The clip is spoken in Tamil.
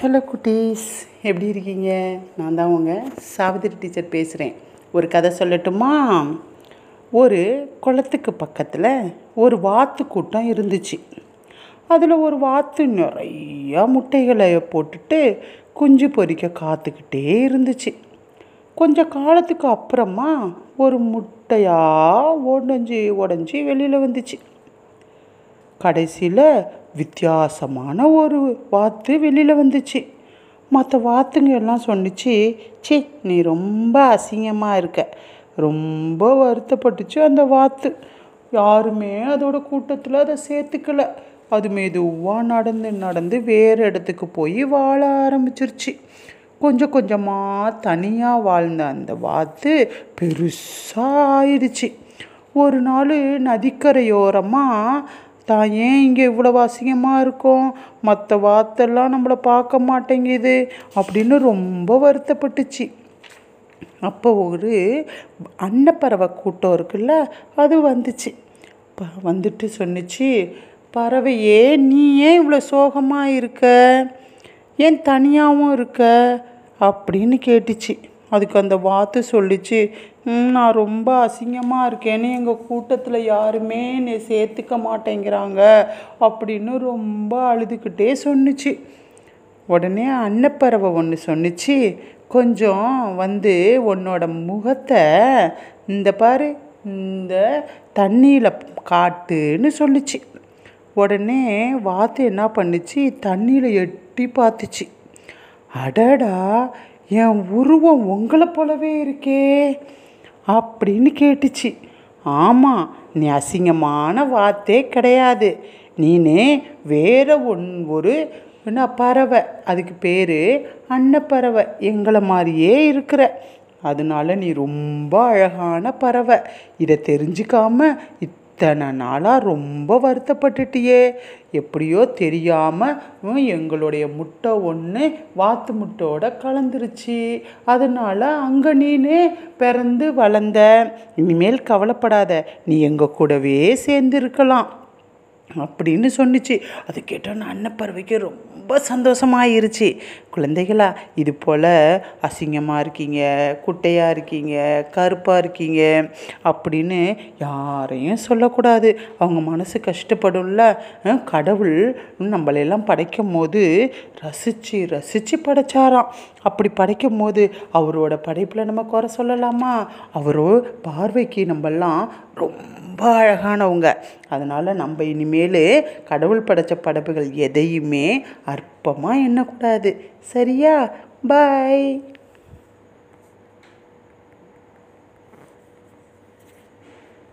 ஹலோ குட்டீஸ். எப்படி இருக்கீங்க? நான் தான் உங்கள் சாவித்திரி டீச்சர் பேசுகிறேன் ஒரு கதை சொல்லட்டுமா? ஒரு குளத்துக்கு பக்கத்தில் ஒரு வாத்து கூட்டம் இருந்துச்சு. அதில் ஒரு வாத்து நிறையா முட்டைகளை போட்டுட்டு குஞ்சு பொரிக்க காத்துக்கிட்டே இருந்துச்சு. கொஞ்ச காலத்துக்கு அப்புறமா ஒரு முட்டையாக உடஞ்சி உடஞ்சி வெளியில் வந்துச்சு. கடைசியில் வித்தியாசமான ஒரு வாத்து வெளியில் வந்துச்சு. மற்ற வாத்துங்க எல்லாம் சொன்னிச்சு சி நீ ரொம்ப அசிங்கமாக இருக்க. ரொம்ப வருத்தப்பட்டுச்சு அந்த வாத்து யாருமே அதோட கூட்டத்தில் அதை சேர்த்துக்கல. அது மெதுவாக நடந்து நடந்து வேறு இடத்துக்கு போய் வாழ ஆரம்பிச்சிருச்சு. கொஞ்சம் கொஞ்சமாக தனியாக வாழ்ந்த அந்த வாத்து பெருசாக ஆயிடுச்சு. ஒரு நாள் நதிக்கரையோரமாக தான் ஏன் இங்கே இவ்வளோ அசிங்கமாக இருக்கோம்? மற்ற வாத்தெல்லாம் நம்மளை பார்க்க மாட்டேங்குது அப்படின்னு ரொம்ப வருத்தப்பட்டுச்சு. அப்போ ஒரு அன்னப்பறவை கூட்டம் இருக்குல்ல அது வந்துச்சு. இப்போ வந்துட்டு சொன்னிச்சு பறவையே நீ ஏன் இவ்வளோ சோகமாக இருக்க? ஏன் தனியாகவும் இருக்க? அப்படின்னு கேட்டுச்சு. அதுக்கு அந்த வாத்து சொல்லிச்சு நான் ரொம்ப அசிங்கமாக இருக்கேன்னு எங்கள் கூட்டத்தில் யாருமே என்னை சேர்த்துக்க மாட்டேங்கிறாங்க அப்படின்னு ரொம்ப அழுதுகிட்டே சொன்னுச்சு. உடனே அன்னப்பறவை ஒன்று சொன்னுச்சு கொஞ்சம் வந்து உன்னோட முகத்தை இந்த பாரு இந்த தண்ணியில் காட்டுன்னு சொல்லுச்சு. உடனே வாத்து என்ன பண்ணுச்சு தண்ணியில் எட்டி பார்த்துச்சு. அடடா என் உருவம் உங்களை போலவே இருக்கே அப்படின்னு கேட்டுச்சு. ஆமாம் நீ அசிங்கமான வார்த்தை கிடையாது. நீனே வேற ஒன் ஒரு என்ன பறவை அதுக்கு பேர் அன்னப்பறவை. எங்களை மாதிரியே இருக்கிற. அதனால நீ ரொம்ப அழகான பறவை. இதை தெரிஞ்சுக்காம இத்தனை நாளாக ரொம்ப வருத்தப்பட்டுட்டியே. எப்படியோ தெரியாமல் எங்களுடைய முட்டை ஒன்று வாத்து முட்டையோட கலந்துருச்சு. அதனால் அங்கே நீனு பிறந்து வளர்ந்த. இனிமேல் கவலைப்படாத நீ எங்கள் கூடவே சேர்ந்து இருக்கலாம் அப்படின்னு சொன்னிச்சு. அது கேட்டோன்னு அன்னப்பறவைக்கு ரொம்ப சந்தோஷமாயிருச்சு. குழந்தைகளா இது போல் அசிங்கமாக இருக்கீங்க குட்டையாக இருக்கீங்க கருப்பாக இருக்கீங்க அப்படின்னு யாரையும் சொல்லக்கூடாது. அவங்க மனசு கஷ்டப்படும்ல. கடவுள் நம்மளையெல்லாம் படைக்கும் போது ரசித்து ரசித்து படைச்சாராம். அப்படி படைக்கும் போது அவரோட படைப்பில் நம்ம குறை சொல்லலாமா? அவரோ பார்வைக்கு நம்மெல்லாம் ரொம்ப அழகானவங்க. அதனால் நம்ம இனிமேல் கடவுள் படைச்ச படைப்புகள் எதையுமே அற்பமாக எண்ணக்கூடாது. சரியா? பாய்